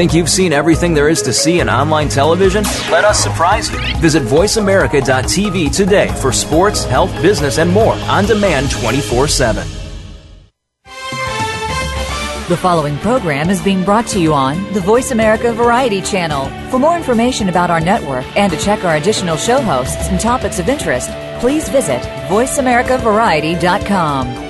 Think you've seen everything there is to see in online television? Let us surprise you. Visit VoiceAmerica.tv today for sports, health, business, and more on demand 24 7. The following program is being brought to you on the Voice America Variety Channel. For more information about our network and to check our additional show hosts and topics of interest, please visit VoiceAmericaVariety.com.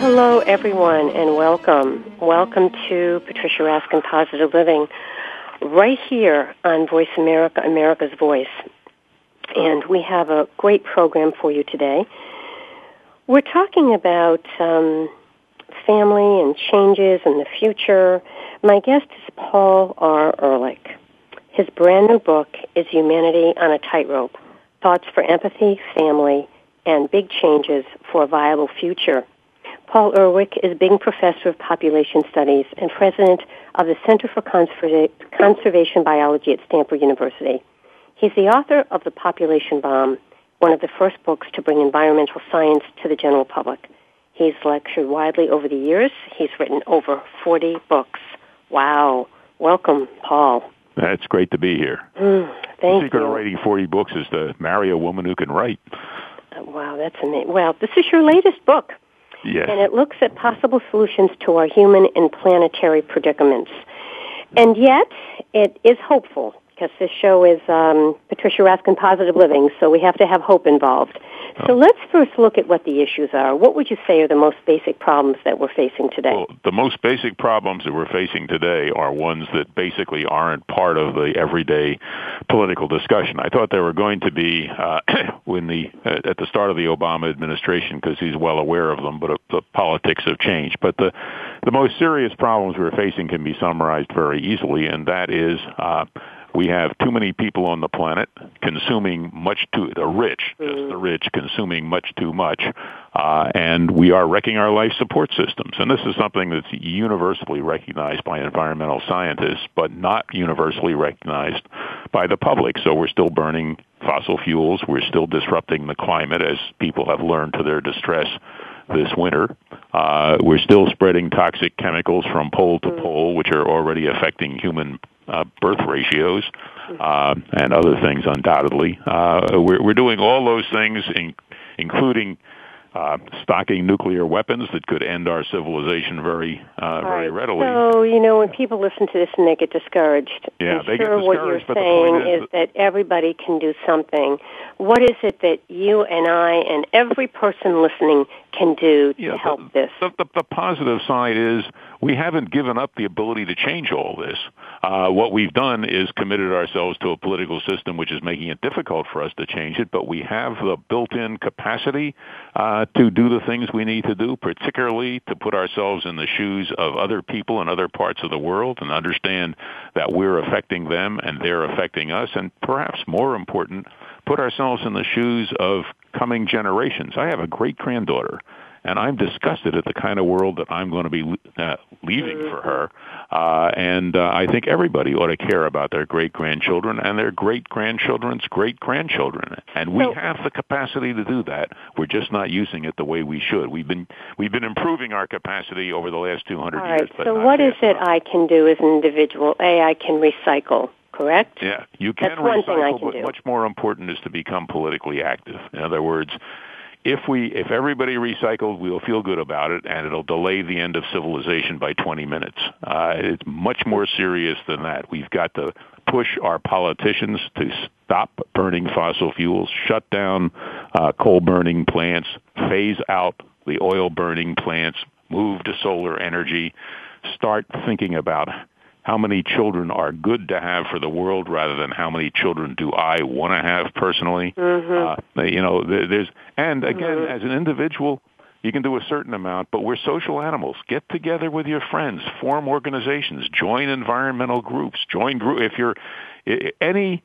Hello, everyone, and welcome. Welcome to Patricia Raskin Positive Living, right here on Voice America, America's Voice. And we have a great program for you today. We're talking about um, family and changes in the future. My guest is Paul R. Ehrlich. His brand new book is Humanity on a Tightrope Thoughts for Empathy, Family, and Big Changes for a Viable Future. Paul Ehrlich is Bing Professor of Population Studies and President of the Center for Conserva- Conservation Biology at Stanford University. He's the author of The Population Bomb, one of the first books to bring environmental science to the general public. He's lectured widely over the years. He's written over 40 books. Wow. Welcome, Paul. That's great to be here. Mm, thank the secret you. of writing 40 books is to marry a woman who can write. Wow, that's amazing. Well, this is your latest book. Yes. And it looks at possible solutions to our human and planetary predicaments. And yet, it is hopeful because this show is um, Patricia Raskin Positive Living, so we have to have hope involved. So Oh. let's first look at what the issues are. What would you say are the most basic problems that we're facing today? Well, the most basic problems that we're facing today are ones that basically aren't part of the everyday political discussion. I thought they were going to be uh, when the uh, at the start of the Obama administration because he's well aware of them, but uh, the politics have changed. But the the most serious problems we're facing can be summarized very easily, and that is. Uh, we have too many people on the planet consuming much too the rich, just the rich consuming much too much, uh, and we are wrecking our life support systems. And this is something that's universally recognized by environmental scientists, but not universally recognized by the public. So we're still burning fossil fuels. We're still disrupting the climate, as people have learned to their distress this winter. Uh, we're still spreading toxic chemicals from pole to pole, which are already affecting human uh, birth ratios uh, and other things, undoubtedly. Uh, we're, we're doing all those things, in, including uh, stocking nuclear weapons that could end our civilization very, uh, very readily. So, you know, when people listen to this and they get discouraged, Yeah, I'm they get sure what you're discouraged, but the saying point is is that everybody can do something. What is it that you and I and every person listening can do to Yeah, help the, this? The, the, the positive side is we haven't given up the ability to change all this. Uh, what we've done is committed ourselves to a political system which is making it difficult for us to change it, but we have the built-in capacity uh, to do the things we need to do, particularly to put ourselves in the shoes of other people in other parts of the world and understand that we're affecting them and they're affecting us, and perhaps more important, put ourselves in the shoes of coming generations. I have a great granddaughter and I'm disgusted at the kind of world that I'm going to be uh, leaving for her. Uh, and uh, I think everybody ought to care about their great grandchildren and their great grandchildren's great grandchildren. And we So- have the capacity to do that. We're just not using it the way we should. We've been we've been improving our capacity over the last 200 All years. right. but So, what is it. I can do as an individual? A, I can recycle. Correct. Yeah, you can That's one recycle, thing I can but do. much more important is to become politically active. In other words, if we if everybody recycled, we'll feel good about it, and it'll delay the end of civilization by 20 minutes. Uh, it's much more serious than that. We've got to push our politicians to stop burning fossil fuels, shut down uh, coal burning plants, phase out the oil burning plants, move to solar energy, start thinking about how many children are good to have for the world rather than how many children do I want to have personally. Mm-hmm. Uh, you know, there's and again, mm-hmm. as an individual, you can do a certain amount, but we're social animals. Get together with your friends, form organizations, join environmental groups, join group. If you're any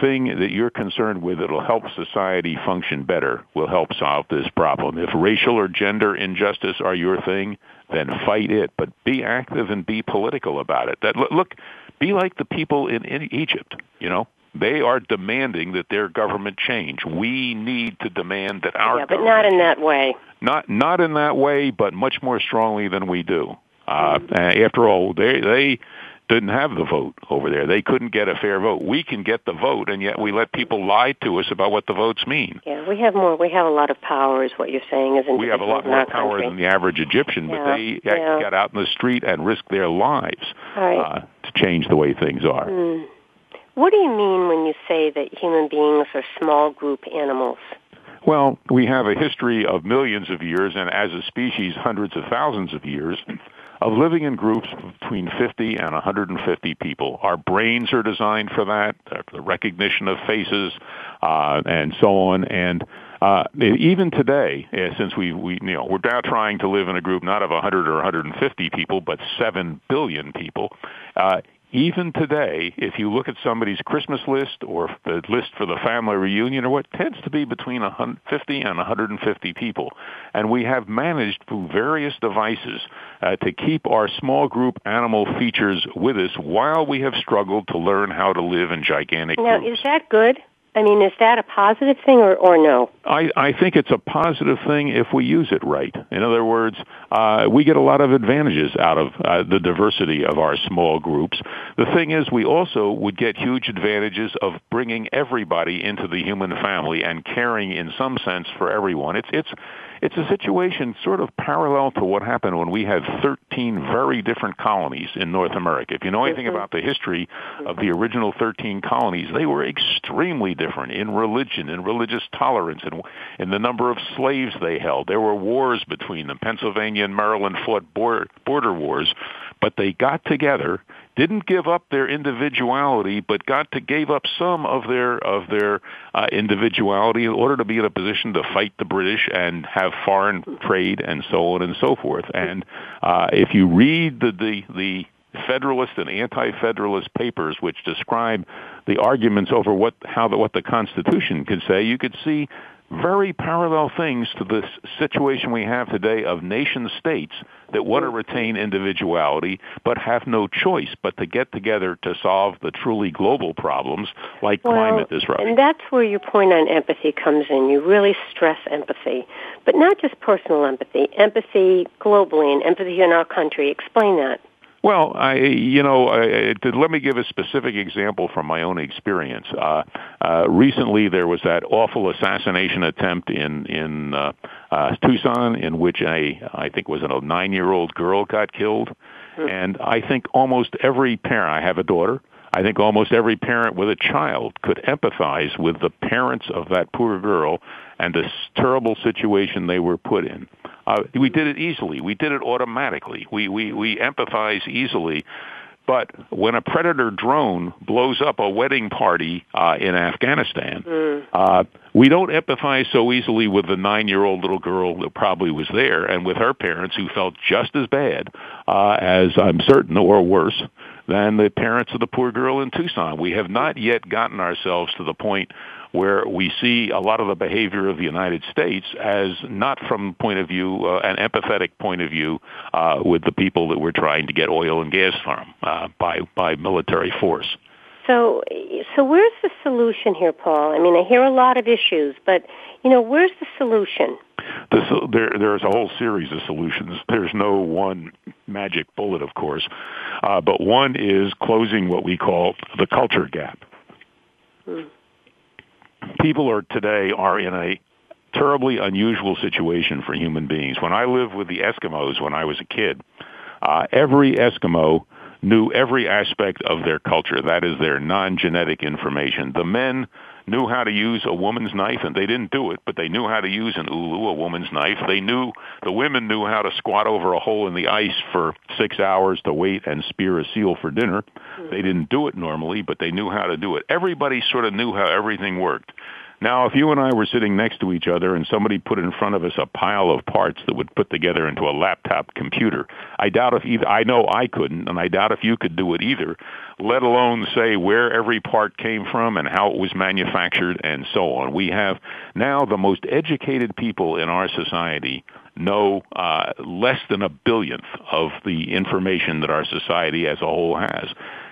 thing that you're concerned with that'll help society function better will help solve this problem. If racial or gender injustice are your thing, then fight it, but be active and be political about it. That look, be like the people in, in Egypt, you know? They are demanding that their government change. We need to demand that our Yeah, but not in that way. Not not in that way, but much more strongly than we do. Uh, after all, they they didn't have the vote over there. They couldn't get a fair vote. We can get the vote, and yet we let people lie to us about what the votes mean. Yeah, we have more. We have a lot of power, is what you're saying. Is we have a lot more power country. than the average Egyptian, yeah, but they yeah. got out in the street and risked their lives right. uh, to change the way things are. Mm. What do you mean when you say that human beings are small group animals? Well, we have a history of millions of years, and as a species, hundreds of thousands of years of living in groups between 50 and 150 people. Our brains are designed for that, uh, the recognition of faces, uh, and so on. And uh, even today, uh, since we, we, you know, we're now trying to live in a group not of 100 or 150 people, but 7 billion people, uh, even today, if you look at somebody's Christmas list or the list for the family reunion or what tends to be between 150 and 150 people. And we have managed through various devices uh, to keep our small group animal features with us while we have struggled to learn how to live in gigantic now, groups. Now, is that good? I mean, is that a positive thing or, or no? I, I think it's a positive thing if we use it right. In other words, uh, we get a lot of advantages out of uh, the diversity of our small groups. The thing is, we also would get huge advantages of bringing everybody into the human family and caring in some sense for everyone. It's, it's, it's a situation sort of parallel to what happened when we had 13 very different colonies in North America. If you know anything about the history of the original 13 colonies, they were extremely different in religion, in religious tolerance, and in the number of slaves they held. There were wars between them. Pennsylvania and Maryland fought border, border wars, but they got together didn't give up their individuality, but got to gave up some of their of their uh, individuality in order to be in a position to fight the British and have foreign trade and so on and so forth. And uh, if you read the the, the Federalist and anti-Federalist papers, which describe the arguments over what how the, what the Constitution could say, you could see very parallel things to this situation we have today of nation states that want to retain individuality but have no choice but to get together to solve the truly global problems like well, climate disruption. And that's where your point on empathy comes in. You really stress empathy, but not just personal empathy, empathy globally and empathy in our country. Explain that. Well, I, you know, I, let me give a specific example from my own experience. Uh, uh, recently, there was that awful assassination attempt in in uh, uh, Tucson, in which a I think was a nine-year-old girl got killed, mm-hmm. and I think almost every parent. I have a daughter. I think almost every parent with a child could empathize with the parents of that poor girl and this terrible situation they were put in. Uh, we did it easily. We did it automatically. We, we, we empathize easily. But when a predator drone blows up a wedding party uh, in Afghanistan, mm. uh, we don't empathize so easily with the nine-year-old little girl that probably was there, and with her parents who felt just as bad uh, as I'm certain, or worse, than the parents of the poor girl in Tucson. We have not yet gotten ourselves to the point where we see a lot of the behavior of the United States as not from point of view, uh, an empathetic point of view uh, with the people that we're trying to get oil and gas from uh, by by military force. So, so where's the solution here, Paul? I mean, I hear a lot of issues, but you know, where's the solution? This, there, there's a whole series of solutions. There's no one magic bullet, of course, uh, but one is closing what we call the culture gap. Hmm people are today are in a terribly unusual situation for human beings. When I lived with the Eskimos when I was a kid, uh, every Eskimo knew every aspect of their culture. That is their non-genetic information. The men knew how to use a woman's knife, and they didn't do it, but they knew how to use an ulu, a woman's knife. They knew the women knew how to squat over a hole in the ice for six hours to wait and spear a seal for dinner. They didn't do it normally, but they knew how to do it. Everybody sort of knew how everything worked. Now, if you and I were sitting next to each other and somebody put in front of us a pile of parts that would put together into a laptop computer, I doubt if either, I know I couldn't, and I doubt if you could do it either, let alone say where every part came from and how it was manufactured and so on. We have now the most educated people in our society know uh, less than a billionth of the information that our society as a whole has.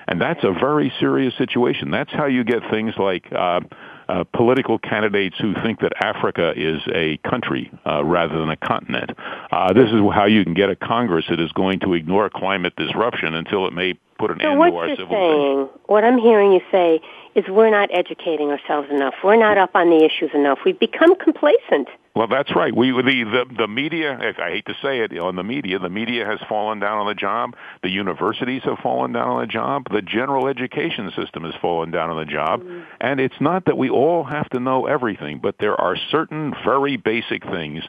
And that's a very serious situation. That's how you get things like uh, uh, political candidates who think that Africa is a country uh, rather than a continent. Uh, this is how you can get a Congress that is going to ignore climate disruption until it may put an so end to our civilization. saying, what I'm hearing you say, is we're not educating ourselves enough. We're not up on the issues enough. We've become complacent. Well, that's right. We the the the media. I hate to say it on the media. The media has fallen down on the job. The universities have fallen down on the job. The general education system has fallen down on the job. Mm-hmm. And it's not that we all have to know everything, but there are certain very basic things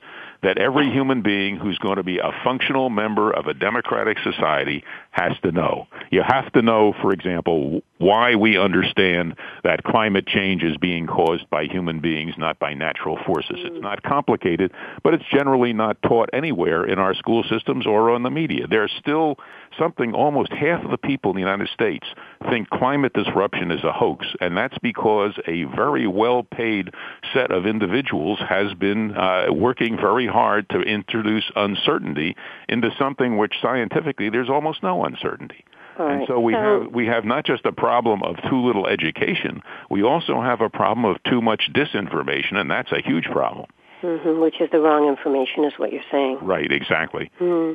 that every human being who's going to be a functional member of a democratic society has to know. You have to know, for example, why we understand that climate change is being caused by human beings, not by natural forces. It's not complicated, but it's generally not taught anywhere in our school systems or on the media. There's still something almost half of the people in the United States think climate disruption is a hoax, and that's because a very well-paid set of individuals has been uh, working very hard to introduce uncertainty into something which scientifically there's almost no uncertainty. All And so we So- have we have not just a problem of too little education, we also have a problem of too much disinformation, and that's a huge problem. hmm which is the wrong information, is what you're saying. Right, exactly. Hmm.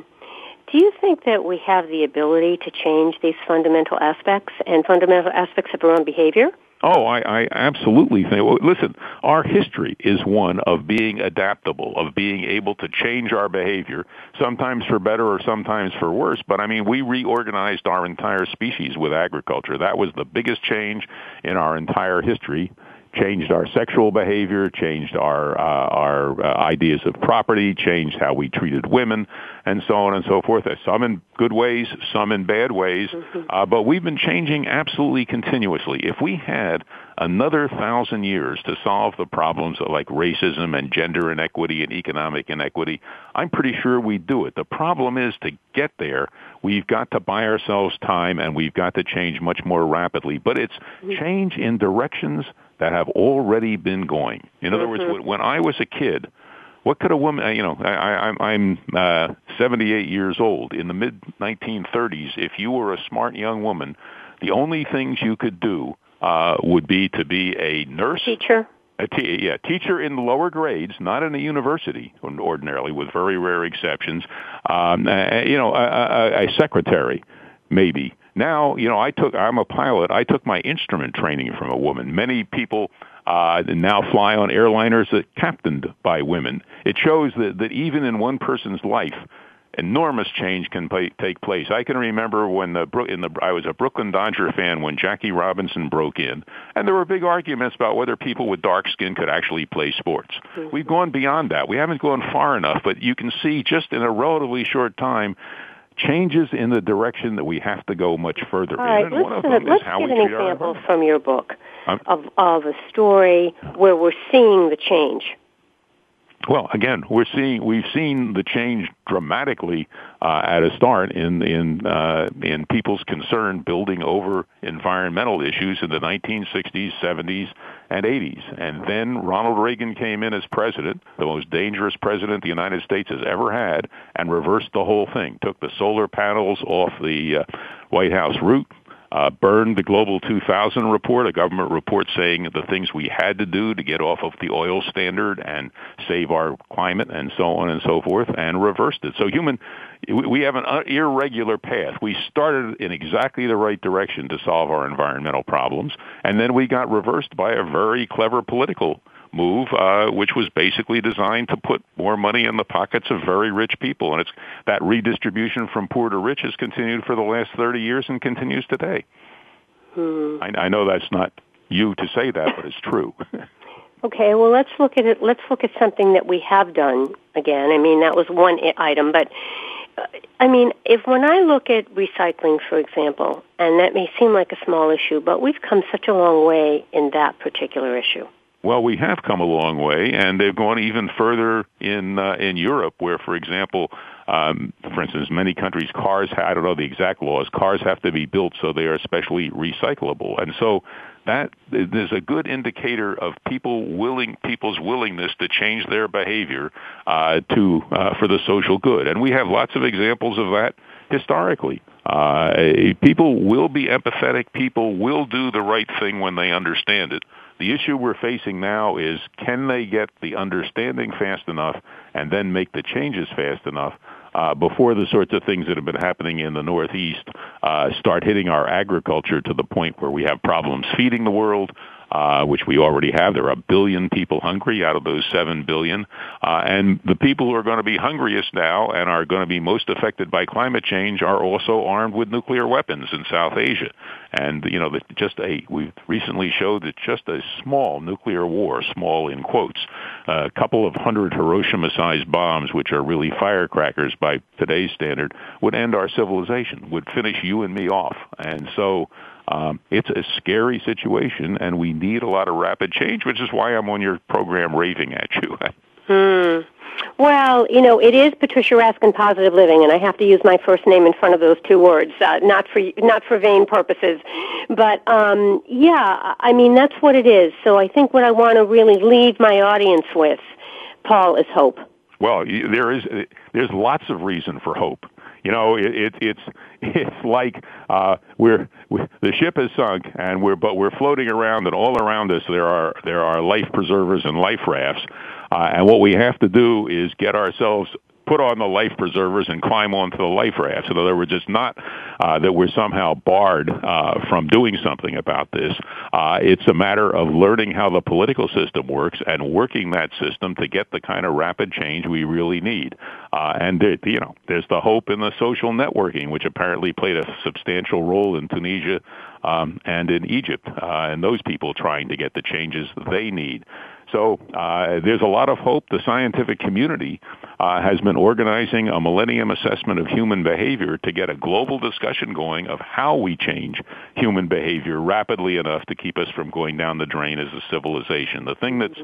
Do you think that we have the ability to change these fundamental aspects and fundamental aspects of our own behavior? Oh, I, I absolutely think. Well, listen, our history is one of being adaptable, of being able to change our behavior, sometimes for better or sometimes for worse. But I mean, we reorganized our entire species with agriculture. That was the biggest change in our entire history. Changed our sexual behavior, changed our uh, our uh, ideas of property, changed how we treated women, and so on and so forth. Some in good ways, some in bad ways. Uh, but we've been changing absolutely continuously. If we had another thousand years to solve the problems of like racism and gender inequity and economic inequity, I'm pretty sure we'd do it. The problem is to get there, we've got to buy ourselves time and we've got to change much more rapidly. But it's change in directions that have already been going. In other words, when- when I was a kid, what could a woman, you know, I, I, I'm- I'm uh, 78 years old. In the mid 1930s, if you were a smart young woman, the only things you could do uh, would be to be a nurse, Teacher? a te- yeah, teacher in the lower grades, not in a university ordinarily, with very rare exceptions. Um, uh, you know, a, a, a secretary, maybe. Now, you know, I took. I'm a pilot. I took my instrument training from a woman. Many people uh, now fly on airliners that captained by women. It shows that that even in one person's life, enormous change can play, take place. I can remember when the in the I was a Brooklyn Dodger fan when Jackie Robinson broke in, and there were big arguments about whether people with dark skin could actually play sports. We've gone beyond that. We haven't gone far enough, but you can see just in a relatively short time changes in the direction that we have to go much further All right, in. And one of let's, them is let's get an example from your book Um, of, of a story where we're seeing the change. Well, again, we're seeing we've seen the change dramatically uh, at a start in in uh, in people's concern building over environmental issues in the 1960s, 70s, and 80s. And then Ronald Reagan came in as president, the most dangerous president the United States has ever had, and reversed the whole thing. Took the solar panels off the uh, White House roof, uh, burned the Global 2000 report, a government report saying the things we had to do to get off of the oil standard and save our climate and so on and so forth, and reversed it. So human, we have an uh, irregular path. We started in exactly the right direction to solve our environmental problems, and then we got reversed by a very clever political move, uh, which was basically designed to put more money in the pockets of very rich people. And it's that redistribution from poor to rich has continued for the last 30 years and continues today. Hmm. I, I know that's not you to say that, but it's true. okay, well let's look at it. Let's look at something that we have done again. I mean, that was one item, but uh, I mean, if when I look at recycling, for example, and that may seem like a small issue, but we've come such a long way in that particular issue. Well, we have come a long way, and they've gone even further in uh, in Europe, where, for example, um, for instance, many countries, cars, I don't know the exact laws, cars have to be built so they are especially recyclable. And so that is a good indicator of people willing, people's willingness to change their behavior uh, to uh, for the social good. And we have lots of examples of that historically. Uh, people will be empathetic. People will do the right thing when they understand it. The issue we're facing now is can they get the understanding fast enough and then make the changes fast enough uh, before the sorts of things that have been happening in the Northeast uh, start hitting our agriculture to the point where we have problems feeding the world, uh, which we already have. There are a billion people hungry out of those seven billion. Uh, and the people who are going to be hungriest now and are going to be most affected by climate change are also armed with nuclear weapons in South Asia. And, you know, just a, we recently showed that just a small nuclear war, small in quotes, a couple of hundred Hiroshima-sized bombs, which are really firecrackers by today's standard, would end our civilization, would finish you and me off. And so, um, it's a scary situation, and we need a lot of rapid change, which is why I'm on your program raving at you. hmm. Well, you know, it is Patricia Raskin Positive Living, and I have to use my first name in front of those two words, uh, not for not for vain purposes, but um, yeah, I mean that's what it is. So I think what I want to really leave my audience with, Paul, is hope. Well, there is there's lots of reason for hope. You know, it, it, it's it's like uh, we're we, the ship has sunk, and we're but we're floating around, and all around us there are there are life preservers and life rafts. Uh, and what we have to do is get ourselves put on the life preservers and climb onto the life rafts. In other words, it's not uh, that we're somehow barred uh, from doing something about this. Uh, it's a matter of learning how the political system works and working that system to get the kind of rapid change we really need. Uh, and there, you know, there's the hope in the social networking, which apparently played a substantial role in Tunisia um, and in Egypt, uh, and those people trying to get the changes they need. So uh, there's a lot of hope. The scientific community uh, has been organizing a millennium assessment of human behavior to get a global discussion going of how we change human behavior rapidly enough to keep us from going down the drain as a civilization. The thing that's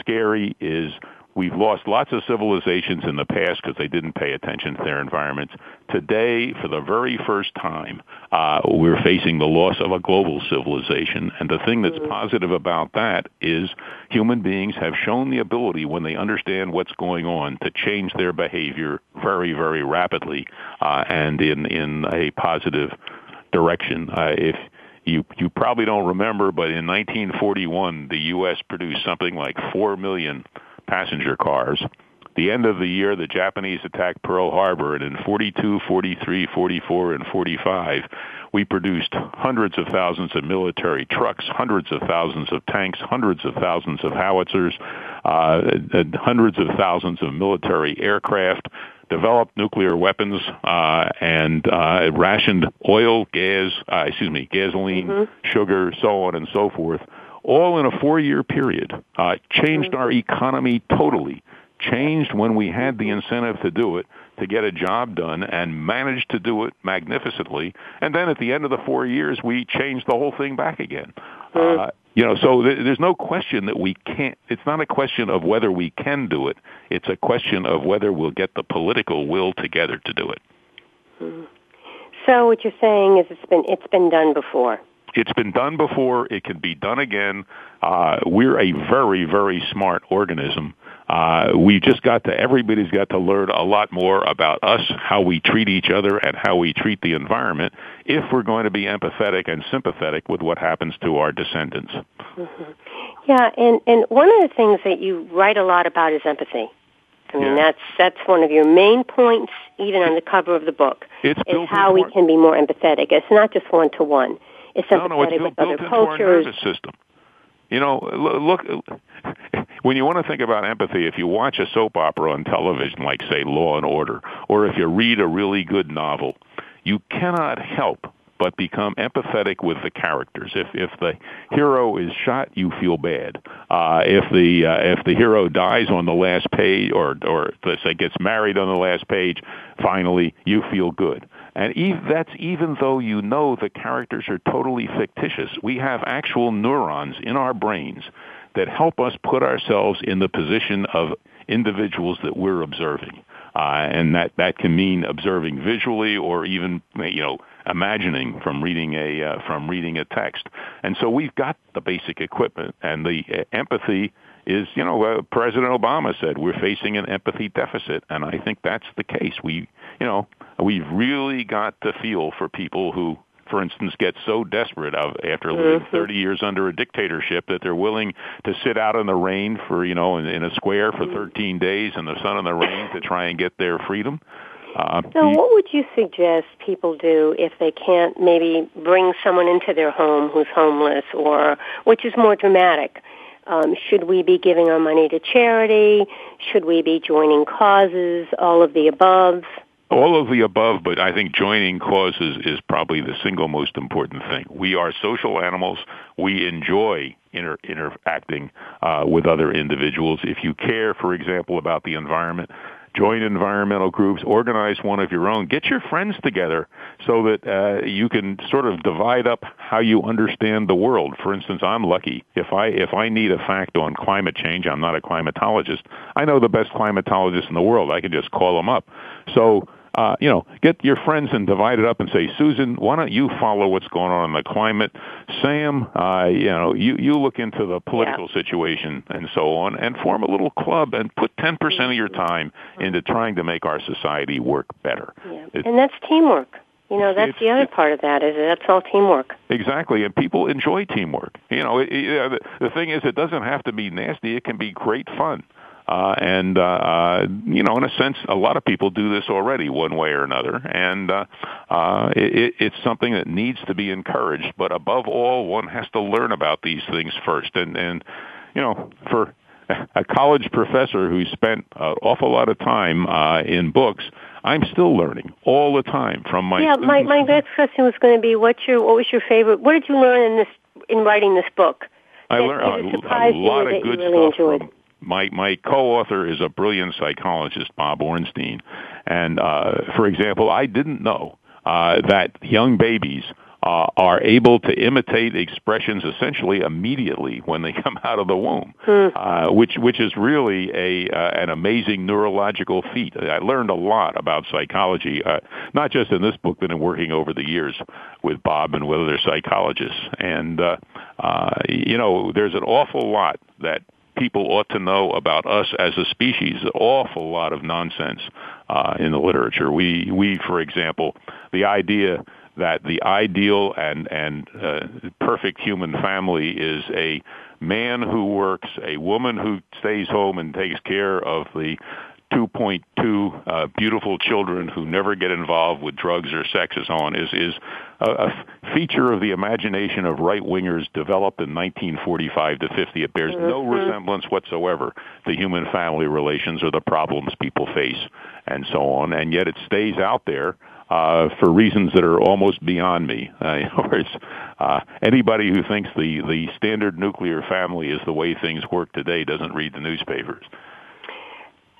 scary is We've lost lots of civilizations in the past because they didn't pay attention to their environments. Today, for the very first time, uh, we're facing the loss of a global civilization. And the thing that's mm-hmm. positive about that is human beings have shown the ability, when they understand what's going on, to change their behavior very, very rapidly uh, and in in a positive direction. Uh, if you you probably don't remember, but in 1941, the U.S. produced something like four million passenger cars. The end of the year, the Japanese attacked Pearl Harbor, and in 42, 43, 44, and 45, we produced hundreds of thousands of military trucks, hundreds of thousands of tanks, hundreds of thousands of howitzers, uh, hundreds of thousands of military aircraft, developed nuclear weapons, uh, and uh, rationed oil, gas, uh, excuse me, gasoline, mm-hmm. sugar, so on and so forth all in a four-year period, uh, changed our economy totally, changed when we had the incentive to do it, to get a job done, and managed to do it magnificently. And then at the end of the four years, we changed the whole thing back again. Mm. Uh, you know, so th- there's no question that we can't. It's not a question of whether we can do it. It's a question of whether we'll get the political will together to do it. So what you're saying is it's been it's been done before. It's been done before. It can be done again. Uh, we're a very, very smart organism. Uh, we just got to, everybody's got to learn a lot more about us, how we treat each other, and how we treat the environment if we're going to be empathetic and sympathetic with what happens to our descendants. Mm-hmm. Yeah, and, and one of the things that you write a lot about is empathy. I mean, yeah. that's that's one of your main points, even on the cover of the book. It's is how we can be more empathetic. It's not just one to one. It's no, no, it's built, built into cultures. our nervous system. You know, look, when you want to think about empathy, if you watch a soap opera on television, like say Law and Order, or if you read a really good novel, you cannot help but become empathetic with the characters. If if the hero is shot, you feel bad. Uh, if the uh, if the hero dies on the last page, or or let's say gets married on the last page, finally you feel good. And e- that's even though you know the characters are totally fictitious. We have actual neurons in our brains that help us put ourselves in the position of individuals that we're observing. Uh, and that, that can mean observing visually or even, you know, imagining from reading a, uh, from reading a text. And so we've got the basic equipment and the uh, empathy is, you know, uh, President Obama said we're facing an empathy deficit, and I think that's the case. We, you know, we've really got to feel for people who for instance, get so desperate of after living mm-hmm. 30 years under a dictatorship that they're willing to sit out in the rain for, you know, in, in a square for mm-hmm. 13 days in the sun and the rain to try and get their freedom. Uh, so, what would you suggest people do if they can't maybe bring someone into their home who's homeless, or which is more dramatic? Um, should we be giving our money to charity? Should we be joining causes? All of the above? All of the above, but I think joining causes is probably the single most important thing. We are social animals. We enjoy inter- interacting uh, with other individuals. If you care, for example, about the environment, join environmental groups, organize one of your own, get your friends together so that uh, you can sort of divide up how you understand the world. For instance, I'm lucky. If I if I need a fact on climate change, I'm not a climatologist. I know the best climatologist in the world. I can just call them up. So uh, you know, get your friends and divide it up and say, Susan, why don't you follow what's going on in the climate? Sam, uh, you know, you, you look into the political yeah. situation and so on and form a little club and put 10% of your time into trying to make our society work better. Yeah. It, and that's teamwork. You know, that's the other part of that is that's all teamwork. Exactly, and people enjoy teamwork. You know, it, it, the, the thing is, it doesn't have to be nasty. It can be great fun. Uh, and, uh, uh, you know, in a sense, a lot of people do this already one way or another. And uh, uh, it, it's something that needs to be encouraged. But above all, one has to learn about these things first. And, and you know, for a college professor who spent an awful lot of time uh, in books, I'm still learning all the time from my. Yeah, my my next question was going to be, what's your what was your favorite? What did you learn in this in writing this book? I learned a, a lot of good really stuff enjoyed? from my my co-author is a brilliant psychologist, Bob Ornstein, and uh, for example, I didn't know uh, that young babies uh, are able to imitate expressions essentially immediately when they come out of the womb, hmm. uh, which which is really a uh, an amazing neurological feat. I learned a lot about psychology, uh, not just in this book, but in working over the years with Bob and with other psychologists. And uh, uh, you know, there's an awful lot that people ought to know about us as a species. An awful lot of nonsense uh, in the literature. We, we, for example, the idea that the ideal and and uh, perfect human family is a man who works, a woman who stays home and takes care of the 2.2 uh, beautiful children who never get involved with drugs or sex and so on is is a, a feature of the imagination of right wingers developed in 1945 to 50. It bears no mm-hmm. resemblance whatsoever to human family relations or the problems people face and so on, and yet it stays out there. Uh, for reasons that are almost beyond me. Uh, uh, anybody who thinks the, the standard nuclear family is the way things work today doesn't read the newspapers.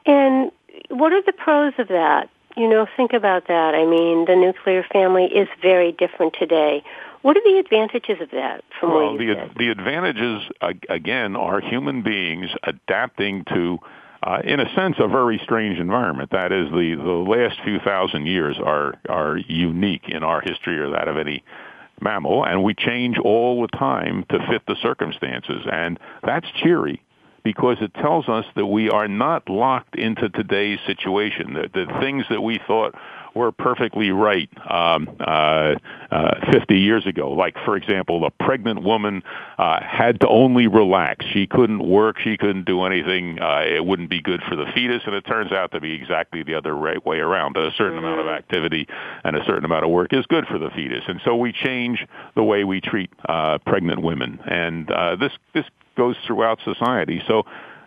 And what are the pros of that? You know, think about that. I mean, the nuclear family is very different today. What are the advantages of that from well, the, the advantages, again, are human beings adapting to, uh, in a sense, a very strange environment. That is, the, the last few thousand years are, are unique in our history or that of any mammal, and we change all the time to fit the circumstances. And that's cheery because it tells us that we are not locked into today's situation. The, the things that we thought were perfectly right um, uh, uh, 50 years ago. Like, for example, a pregnant woman uh, had to only relax. She couldn't work. She couldn't do anything. Uh, it wouldn't be good for the fetus. And it turns out to be exactly the other right way around. A certain mm-hmm. amount of activity and a certain amount of work is good for the fetus. And so we change the way we treat uh, pregnant women. And uh, this this goes throughout society. So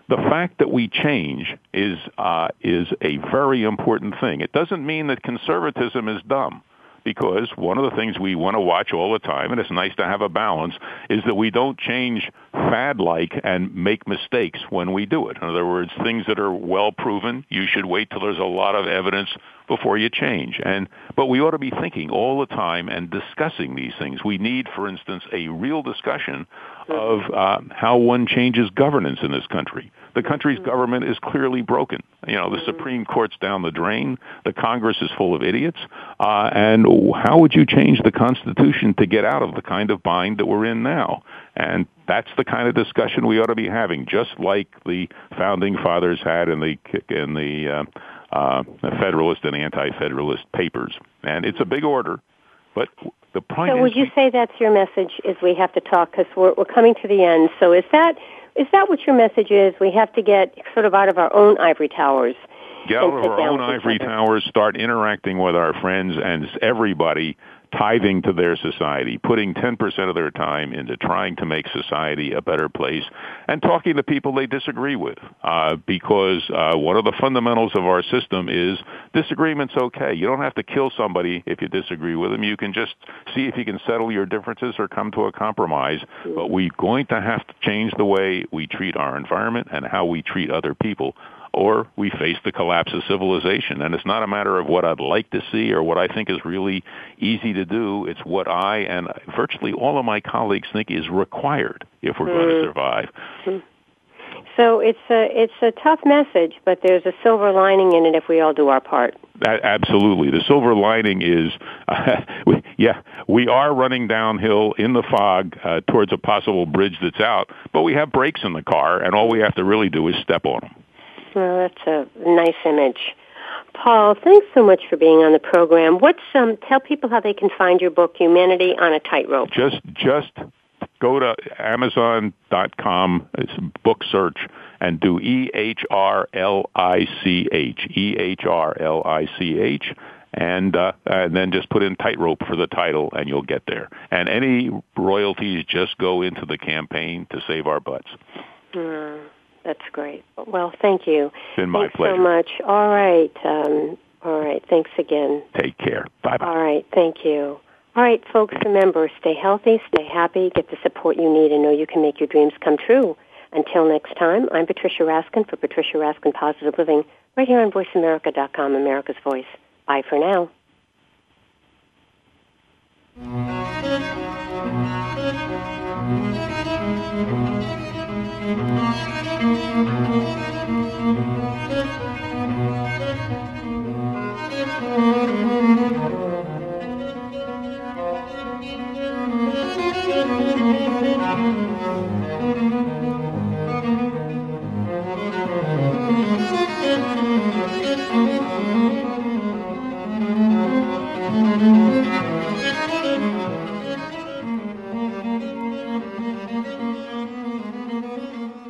the fact that we change is uh, is a very important thing. It doesn't mean that conservatism is dumb, because one of the things we want to watch all the time, and it's nice to have a balance, is that we don't change fad-like and make mistakes when we do it. In other words, things that are well proven, you should wait till there's a lot of evidence before you change. And but we ought to be thinking all the time and discussing these things. We need, for instance, a real discussion of uh, how one changes governance in this country. The country's mm-hmm. government is clearly broken. You know, the mm-hmm. Supreme Court's down the drain. The Congress is full of idiots. Uh, and how would you change the Constitution to get out of the kind of bind that we're in now? And that's the kind of discussion we ought to be having, just like the founding fathers had in the in the uh, uh, Federalist and Anti-Federalist papers. And it's a big order, but the point. So, would you say that's your message? Is we have to talk because we're we're coming to the end. So, is that is that what your message is? We have to get sort of out of our own ivory towers. Get out of our own ivory towers. Start interacting with our friends and everybody tithing to their society, putting 10% of their time into trying to make society a better place, and talking to people they disagree with. Uh, because uh, one of the fundamentals of our system is disagreement's okay. You don't have to kill somebody if you disagree with them. You can just see if you can settle your differences or come to a compromise. But we're going to have to change the way we treat our environment and how we treat other people or we face the collapse of civilization. And it's not a matter of what I'd like to see or what I think is really easy to do. It's what I and virtually all of my colleagues think is required if we're mm. going to mm-hmm. survive. Mm. So it's a it's a tough message, but there's a silver lining in it if we all do our part. absolutely, the silver lining is, uh, we, yeah, we are running downhill in the fog uh, towards a possible bridge that's out, but we have brakes in the car, and all we have to really do is step on them. Well, that's a nice image. Paul, thanks so much for being on the program. What's um, tell people how they can find your book, Humanity on a Tightrope. Just just go to Amazon.com. It's book search and do E H R L I C H E H R L I C H. And, uh, and then just put in tightrope for the title and you'll get there. And any royalties just go into the campaign to save our butts. Mm. That's great. Well, thank you. It's been my Thanks pleasure. so much. All right. Um, all right. Thanks again. Take care. Bye bye. All right. Thank you. All right, folks, remember, stay healthy, stay happy, get the support you need, and know you can make your dreams come true. Until next time, I'm Patricia Raskin for Patricia Raskin Positive Living, right here on VoiceAmerica.com, America's Voice. Bye for now. You.